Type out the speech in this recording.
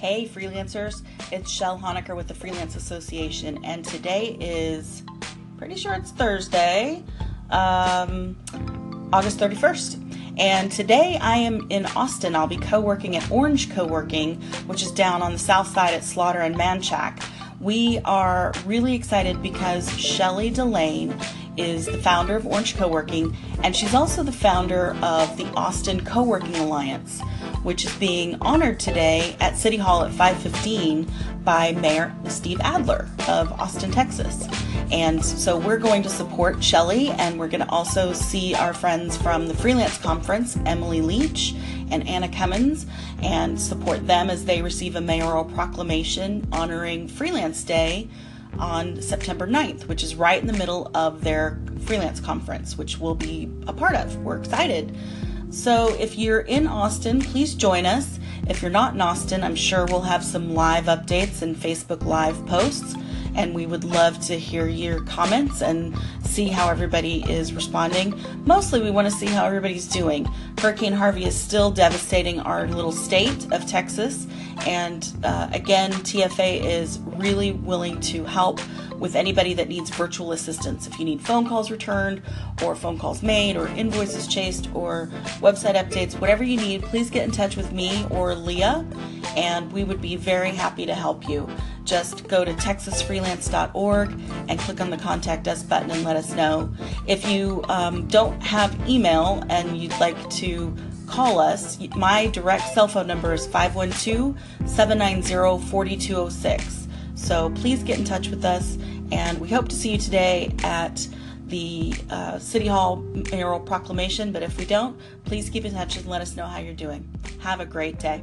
Hey, freelancers, it's Shell Honecker with the Freelance Association, and today is pretty sure it's Thursday, um, August 31st. And today I am in Austin. I'll be co working at Orange Co working, which is down on the south side at Slaughter and Manchac. We are really excited because Shelly Delane is the founder of Orange Co-working, and she's also the founder of the Austin Co-working Alliance, which is being honored today at City Hall at 5:15 by Mayor Steve Adler of Austin, Texas. And so we're going to support Shelly, and we're going to also see our friends from the Freelance Conference, Emily Leach and Anna Cummins, and support them as they receive a mayoral proclamation honoring Freelance Day on September 9th, which is right in the middle of their freelance conference, which we'll be a part of. We're excited. So if you're in Austin, please join us. If you're not in Austin, I'm sure we'll have some live updates and Facebook Live posts and we would love to hear your comments and see how everybody is responding. Mostly, we want to see how everybody's doing. Hurricane Harvey is still devastating our little state of Texas, and uh, again, TFA is really willing to help with anybody that needs virtual assistance. If you need phone calls returned, or phone calls made, or invoices chased, or website updates, whatever you need, please get in touch with me or Leah, and we would be very happy to help you just go to texasfreelance.org and click on the contact us button and let us know. If you um, don't have email and you'd like to call us, my direct cell phone number is 512 790 4206. So please get in touch with us, and we hope to see you today at the uh, City Hall mayoral proclamation. But if we don't, please keep in touch and let us know how you're doing. Have a great day.